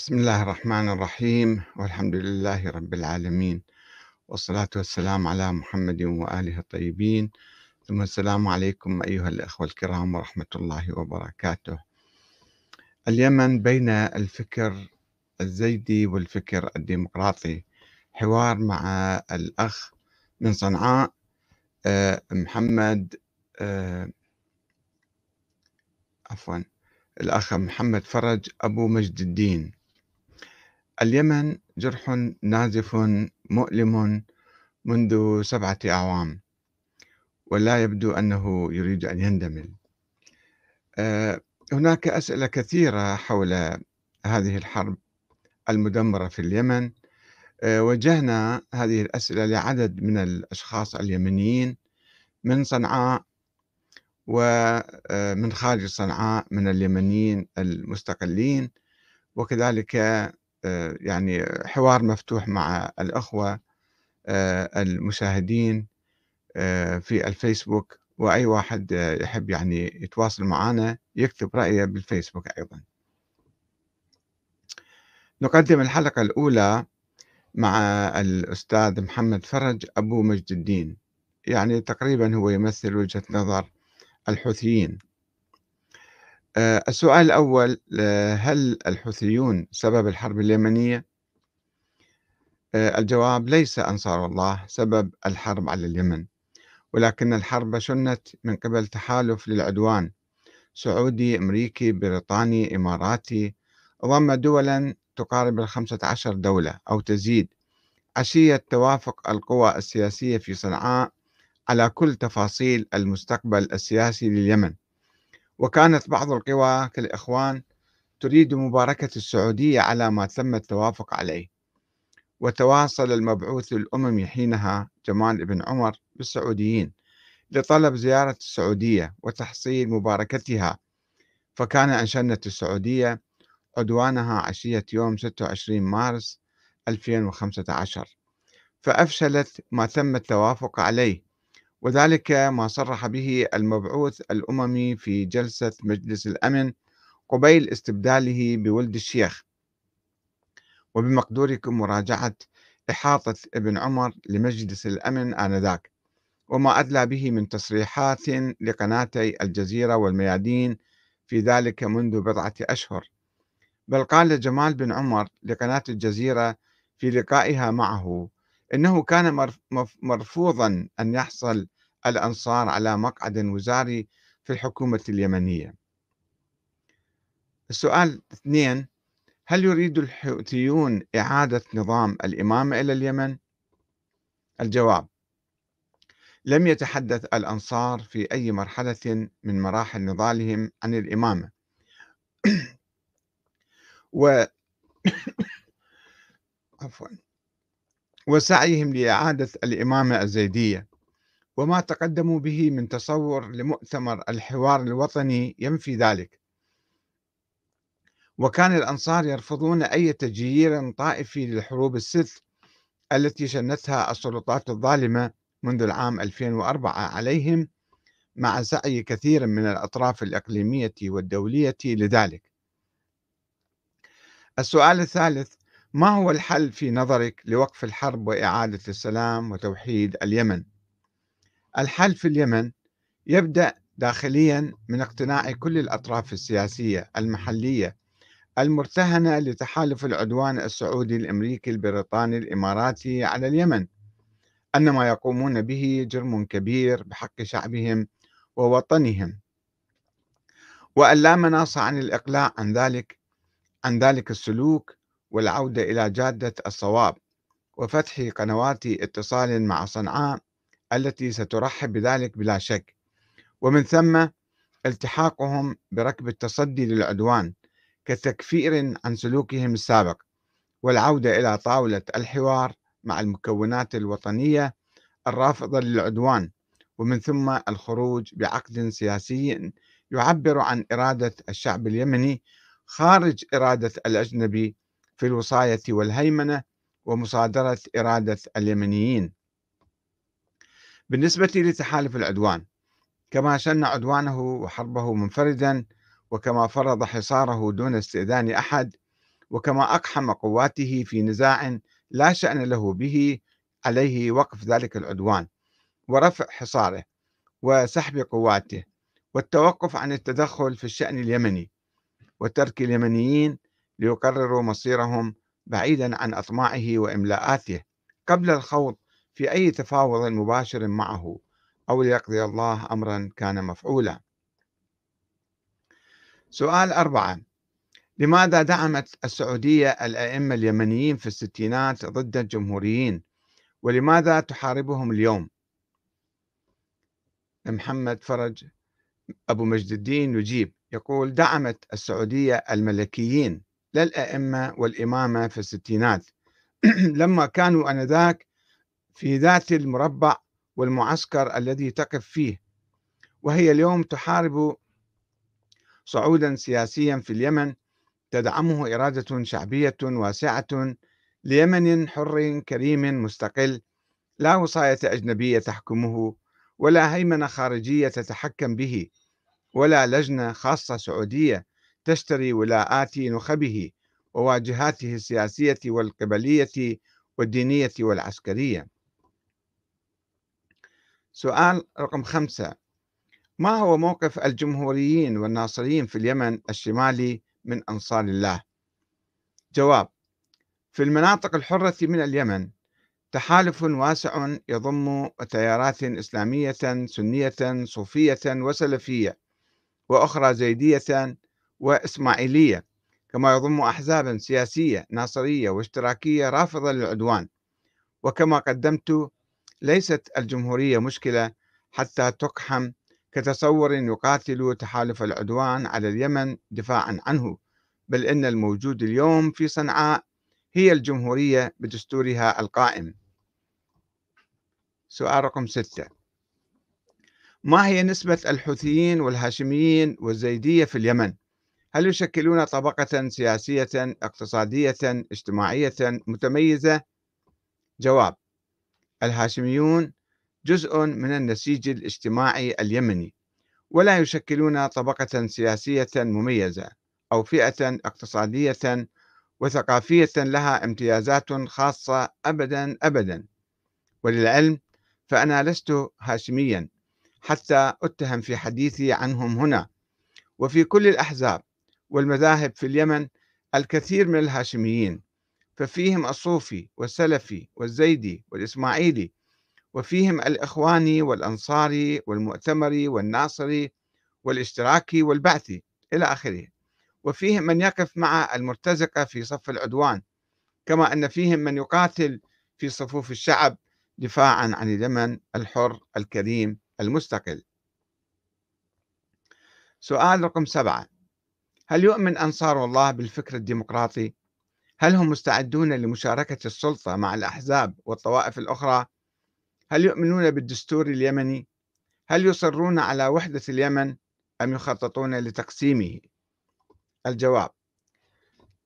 بسم الله الرحمن الرحيم والحمد لله رب العالمين والصلاة والسلام على محمد وآله الطيبين ثم السلام عليكم أيها الأخوة الكرام ورحمة الله وبركاته. اليمن بين الفكر الزيدي والفكر الديمقراطي. حوار مع الأخ من صنعاء آه، محمد آه، عفوا الأخ محمد فرج أبو مجد الدين. اليمن جرح نازف مؤلم منذ سبعة أعوام ولا يبدو أنه يريد أن يندمل آه، هناك أسئلة كثيرة حول هذه الحرب المدمرة في اليمن. آه، وجهنا هذه الأسئلة لعدد من الأشخاص اليمنيين من صنعاء ومن آه، خارج صنعاء من اليمنيين المستقلين وكذلك يعني حوار مفتوح مع الأخوة آه، المشاهدين آه، في الفيسبوك وأي واحد يحب يعني يتواصل معنا يكتب رأيه بالفيسبوك أيضا. نقدم الحلقة الأولى مع الأستاذ محمد فرج أبو مجد الدين. يعني تقريبا هو يمثل وجهة نظر الحوثيين. آه، السؤال الأول آه، هل الحوثيون سبب الحرب اليمنية؟ آه، الجواب ليس أنصار الله سبب الحرب على اليمن. ولكن الحرب شنت من قبل تحالف للعدوان سعودي أمريكي بريطاني إماراتي. ضم دولا تقارب الخمسة عشر دولة أو تزيد. عشية توافق القوى السياسية في صنعاء على كل تفاصيل المستقبل السياسي لليمن. وكانت بعض القوى كالإخوان تريد مباركة السعودية على ما تم التوافق عليه. وتواصل المبعوث الأممي حينها جمال بن عمر بالسعوديين لطلب زيارة السعودية وتحصيل مباركتها فكان أنشنت السعودية عدوانها عشية يوم 26 مارس 2015 فأفشلت ما تم التوافق عليه. وذلك ما صرح به المبعوث الأممي في جلسة مجلس الأمن قبيل استبداله بولد الشيخ. وبمقدوركم مراجعة إحاطة ابن عمر لمجلس الأمن آنذاك. وما أدلى به من تصريحات لقناتي الجزيرة والميادين في ذلك منذ بضعة أشهر. بل قال جمال بن عمر لقناة الجزيرة في لقائها معه إنه كان مرفوضا أن يحصل الأنصار على مقعد وزاري في الحكومة اليمنية. السؤال اثنين هل يريد الحوثيون إعادة نظام الإمامة إلى اليمن؟ الجواب لم يتحدث الأنصار في أي مرحلة من مراحل نضالهم عن الإمامة. و عفوا. وسعيهم لإعادة الإمامة الزيدية. وما تقدموا به من تصور لمؤتمر الحوار الوطني ينفي ذلك. وكان الأنصار يرفضون أي تجيير طائفي للحروب الست التي شنتها السلطات الظالمة منذ العام 2004 عليهم مع سعي كثير من الأطراف الإقليمية والدولية لذلك. السؤال الثالث ما هو الحل في نظرك لوقف الحرب وإعادة السلام وتوحيد اليمن؟ الحل في اليمن يبدأ داخليا من اقتناع كل الأطراف السياسية المحلية المرتهنة لتحالف العدوان السعودي الأمريكي البريطاني الإماراتي على اليمن أن ما يقومون به جرم كبير بحق شعبهم ووطنهم وأن لا مناص عن الإقلاع عن ذلك عن ذلك السلوك والعودة إلى جادة الصواب وفتح قنوات اتصال مع صنعاء التي سترحب بذلك بلا شك. ومن ثم التحاقهم بركب التصدي للعدوان كتكفير عن سلوكهم السابق والعودة إلى طاولة الحوار مع المكونات الوطنية الرافضة للعدوان. ومن ثم الخروج بعقد سياسي يعبر عن إرادة الشعب اليمني خارج إرادة الأجنبي في الوصاية والهيمنة ومصادرة إرادة اليمنيين. بالنسبة لتحالف العدوان كما شن عدوانه وحربه منفردا وكما فرض حصاره دون استئذان أحد وكما أقحم قواته في نزاع لا شأن له به عليه وقف ذلك العدوان ورفع حصاره وسحب قواته والتوقف عن التدخل في الشأن اليمني وترك اليمنيين ليقرروا مصيرهم بعيدا عن أطماعه وإملاءاته قبل الخوض في أي تفاوض مباشر معه أو ليقضي الله أمرا كان مفعولا. سؤال أربعة. لماذا دعمت السعودية الأئمة اليمنيين في الستينات ضد الجمهوريين؟ ولماذا تحاربهم اليوم؟ محمد فرج أبو مجد الدين يجيب يقول دعمت السعودية الملكيين للأئمة والإمامة في الستينات. لما كانوا أنذاك في ذات المربع والمعسكر الذي تقف فيه وهي اليوم تحارب صعودا سياسيا في اليمن تدعمه إرادة شعبية واسعة ليمن حر كريم مستقل لا وصاية أجنبية تحكمه ولا هيمنة خارجية تتحكم به ولا لجنة خاصة سعودية تشتري ولاءات نخبه وواجهاته السياسية والقبلية والدينية والعسكرية. سؤال رقم خمسة. ما هو موقف الجمهوريين والناصريين في اليمن الشمالي من أنصار الله؟ جواب في المناطق الحرة من اليمن تحالف واسع يضم تيارات إسلامية سنية صوفية وسلفية وأخرى زيدية وإسماعيلية كما يضم أحزابا سياسية ناصرية واشتراكية رافضة للعدوان. وكما قدمت ليست الجمهورية مشكلة حتى تقحم كتصور يقاتل تحالف العدوان على اليمن دفاعا عنه بل إن الموجود اليوم في صنعاء هي الجمهورية بدستورها القائم. سؤال رقم ستة. ما هي نسبة الحوثيين والهاشميين والزيدية في اليمن؟ هل يشكلون طبقة سياسية اقتصادية اجتماعية متميزة؟ جواب الهاشميون جزء من النسيج الاجتماعي اليمني ولا يشكلون طبقة سياسية مميزة أو فئة اقتصادية وثقافية لها امتيازات خاصة أبدا أبدا وللعلم فأنا لست هاشميا حتى أتهم في حديثي عنهم هنا وفي كل الأحزاب والمذاهب في اليمن الكثير من الهاشميين ففيهم الصوفي والسلفي والزيدي والإسماعيلي وفيهم الإخواني والأنصاري والمؤتمري والناصري والإشتراكي والبعثي إلى آخره. وفيهم من يقف مع المرتزقة في صف العدوان كما أن فيهم من يقاتل في صفوف الشعب دفاعا عن اليمن الحر الكريم المستقل. سؤال رقم سبعة. هل يؤمن أنصار الله بالفكر الديمقراطي؟ هل هم مستعدون لمشاركة السلطة مع الأحزاب والطوائف الأخرى؟ هل يؤمنون بالدستور اليمني؟ هل يصرون على وحدة اليمن أم يخططون لتقسيمه؟ الجواب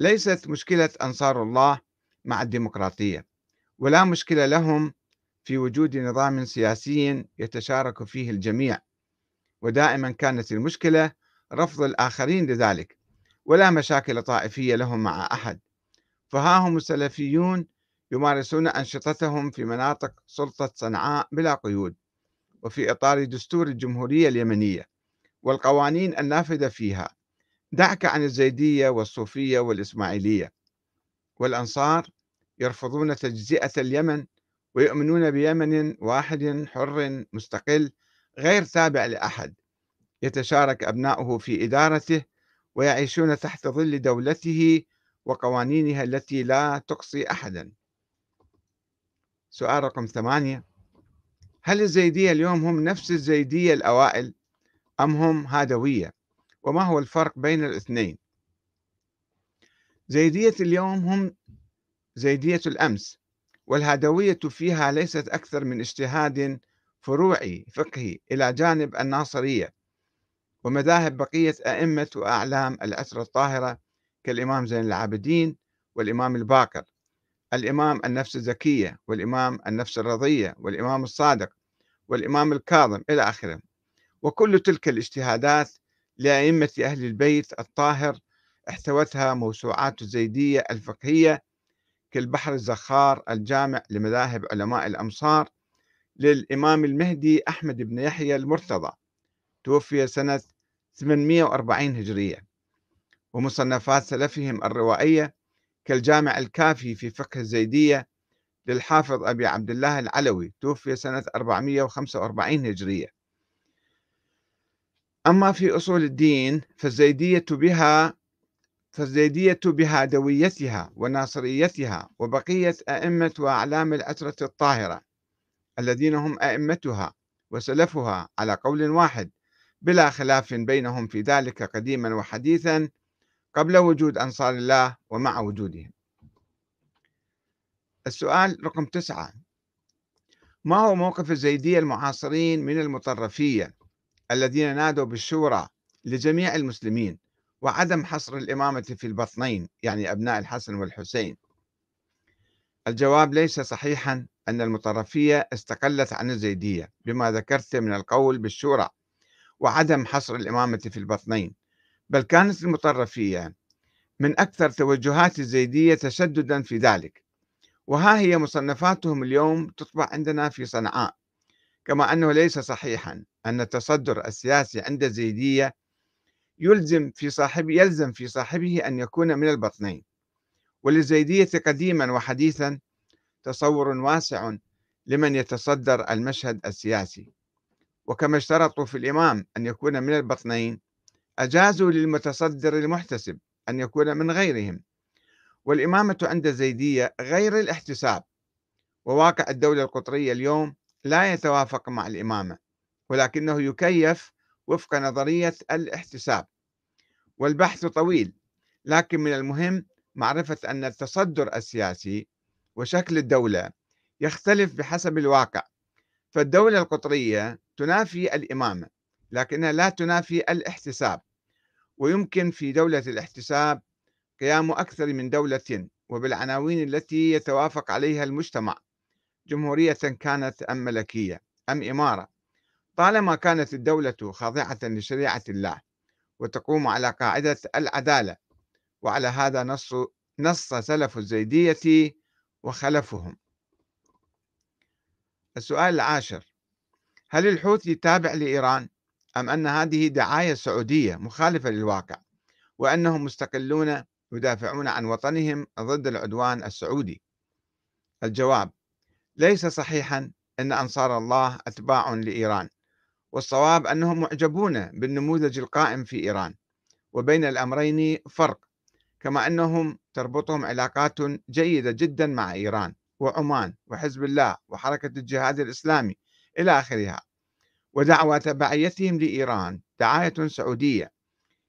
ليست مشكلة أنصار الله مع الديمقراطية ولا مشكلة لهم في وجود نظام سياسي يتشارك فيه الجميع ودائما كانت المشكلة رفض الآخرين لذلك ولا مشاكل طائفية لهم مع أحد. فها هم السلفيون يمارسون أنشطتهم في مناطق سلطة صنعاء بلا قيود وفي إطار دستور الجمهورية اليمنية والقوانين النافذة فيها. دعك عن الزيدية والصوفية والإسماعيلية. والأنصار يرفضون تجزئة اليمن ويؤمنون بيمن واحد حر مستقل غير تابع لأحد يتشارك أبناؤه في إدارته ويعيشون تحت ظل دولته وقوانينها التي لا تقصي أحدا. سؤال رقم ثمانية. هل الزيدية اليوم هم نفس الزيدية الأوائل أم هم هادوية وما هو الفرق بين الاثنين؟ زيدية اليوم هم زيدية الأمس والهادوية فيها ليست أكثر من اجتهاد فروعي فقهي إلى جانب الناصرية. ومذاهب بقية أئمة وأعلام العصر الطاهرة كالإمام زين العابدين والإمام الباقر. الإمام النفس الزكية والإمام النفس الرضية والإمام الصادق والإمام الكاظم إلى آخره. وكل تلك الاجتهادات لأئمة أهل البيت الطاهر احتوتها موسوعات الزيدية الفقهية كالبحر الزخار الجامع لمذاهب علماء الأمصار للإمام المهدي أحمد بن يحيى المرتضى. توفي سنة 840 هجرية. ومصنفات سلفهم الروائية كالجامع الكافي في فقه الزيدية للحافظ أبي عبد الله العلوي توفي سنة 445 هجرية. أما في أصول الدين فالزيدية بها فالزيدية بهادويتها وناصريتها وبقية أئمة وأعلام العترة الطاهرة الذين هم أئمتها وسلفها على قول واحد. بلا خلاف بينهم في ذلك قديما وحديثا قبل وجود أنصار الله ومع وجودهم. السؤال رقم تسعة. ما هو موقف الزيدية المعاصرين من المطرفية الذين نادوا بالشورى لجميع المسلمين وعدم حصر الإمامة في البطنين يعني أبناء الحسن والحسين؟ الجواب ليس صحيحا أن المطرفية استقلت عن الزيدية بما ذكرت من القول بالشورى. وعدم حصر الإمامة في البطنين بل كانت المطرفية من أكثر توجهات الزيدية تشددا في ذلك وها هي مصنفاتهم اليوم تطبع عندنا في صنعاء. كما أنه ليس صحيحا أن التصدر السياسي عند الزيدية يلزم في صاحبه يلزم في صاحبه أن يكون من البطنين. وللزيدية قديما وحديثا تصور واسع لمن يتصدر المشهد السياسي. وكما اشترطوا في الإمام أن يكون من البطنين أجازوا للمتصدر المحتسب أن يكون من غيرهم. والإمامة عند الزيدية غير الاحتساب. وواقع الدولة القطرية اليوم لا يتوافق مع الإمامة ولكنه يكيف وفق نظرية الاحتساب. والبحث طويل لكن من المهم معرفة أن التصدر السياسي وشكل الدولة يختلف بحسب الواقع. فالدولة القطرية تنافي الإمامة لكنها لا تنافي الاحتساب. ويمكن في دولة الاحتساب قيام أكثر من دولة وبالعناوين التي يتوافق عليها المجتمع جمهورية كانت أم ملكية أم إمارة. طالما كانت الدولة خاضعة لشريعة الله وتقوم على قاعدة العدالة وعلى هذا نص نص سلف الزيدية وخلفهم. السؤال العاشر هل الحوثي تابع لإيران أم أن هذه دعاية سعودية مخالفة للواقع وأنهم مستقلون يدافعون عن وطنهم ضد العدوان السعودي؟ الجواب ليس صحيحا أن أنصار الله أتباع لإيران والصواب أنهم معجبون بالنموذج القائم في إيران وبين الأمرين فرق كما أنهم تربطهم علاقات جيدة جدا مع إيران وعمان وحزب الله وحركة الجهاد الإسلامي إلى آخرها. ودعوى تبعيتهم لإيران دعاية سعودية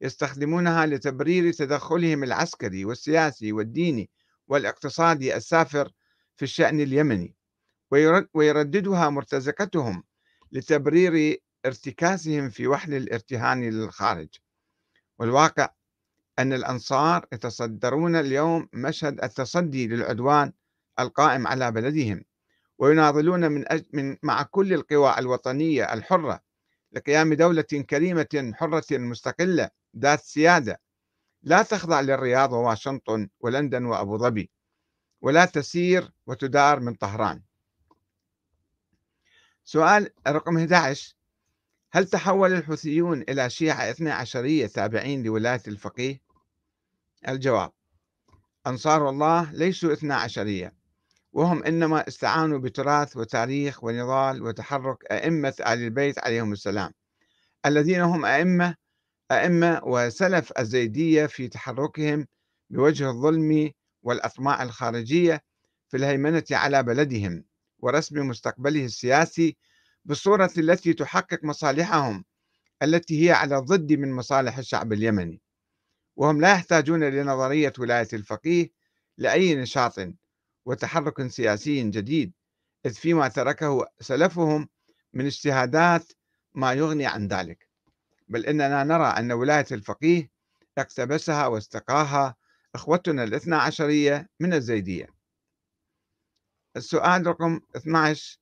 يستخدمونها لتبرير تدخلهم العسكري والسياسي والديني والاقتصادي السافر في الشأن اليمني. ويرددها مرتزقتهم لتبرير ارتكاسهم في وحل الارتهان للخارج. والواقع أن الأنصار يتصدرون اليوم مشهد التصدي للعدوان القائم على بلدهم. ويناضلون من, أج... من مع كل القوى الوطنية الحرة لقيام دولة كريمة حرة مستقلة ذات سيادة. لا تخضع للرياض وواشنطن ولندن وأبو ظبي ولا تسير وتدار من طهران. سؤال رقم 11 هل تحول الحوثيون إلى شيعة اثنى عشرية تابعين لولاية الفقيه؟ الجواب أنصار الله ليسوا اثنى عشرية. وهم إنما استعانوا بتراث وتاريخ ونضال وتحرك أئمة آل البيت عليهم السلام. الذين هم أئمة أئمة وسلف الزيدية في تحركهم بوجه الظلم والأطماع الخارجية في الهيمنة على بلدهم ورسم مستقبله السياسي بالصورة التي تحقق مصالحهم التي هي على الضد من مصالح الشعب اليمني. وهم لا يحتاجون لنظرية ولاية الفقيه لأي نشاط وتحرك سياسي جديد إذ فيما تركه سلفهم من اجتهادات ما يغني عن ذلك بل إننا نرى أن ولاية الفقيه اقتبسها واستقاها إخوتنا الاثنى عشرية من الزيدية السؤال رقم 12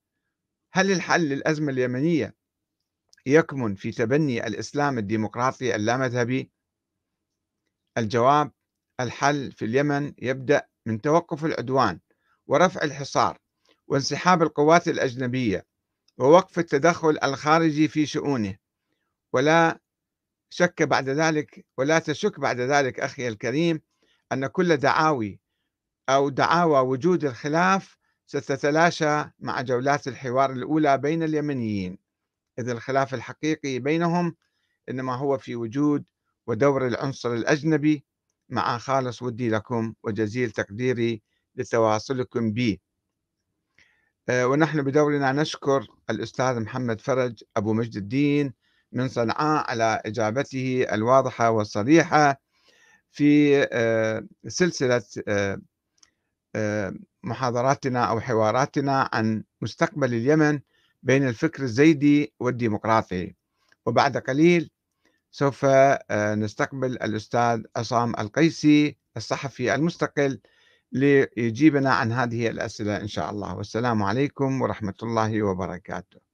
هل الحل للأزمة اليمنية يكمن في تبني الإسلام الديمقراطي اللامذهبي؟ الجواب الحل في اليمن يبدأ من توقف العدوان ورفع الحصار وانسحاب القوات الأجنبية ووقف التدخل الخارجي في شؤونه. ولا شك بعد ذلك ولا تشك بعد ذلك أخي الكريم أن كل دعاوي أو دعاوى وجود الخلاف ستتلاشى مع جولات الحوار الأولى بين اليمنيين. إذ الخلاف الحقيقي بينهم إنما هو في وجود ودور العنصر الأجنبي. مع خالص ودي لكم وجزيل تقديري لتواصلكم بي آه، ونحن بدورنا نشكر الأستاذ محمد فرج أبو مجد الدين من صنعاء على إجابته الواضحة والصريحة في آه، سلسلة آه، محاضراتنا أو حواراتنا عن مستقبل اليمن بين الفكر الزيدي والديمقراطي. وبعد قليل سوف نستقبل الأستاذ عصام القيسي الصحفي المستقل ليجيبنا عن هذه الأسئلة إن شاء الله. والسلام عليكم ورحمة الله وبركاته.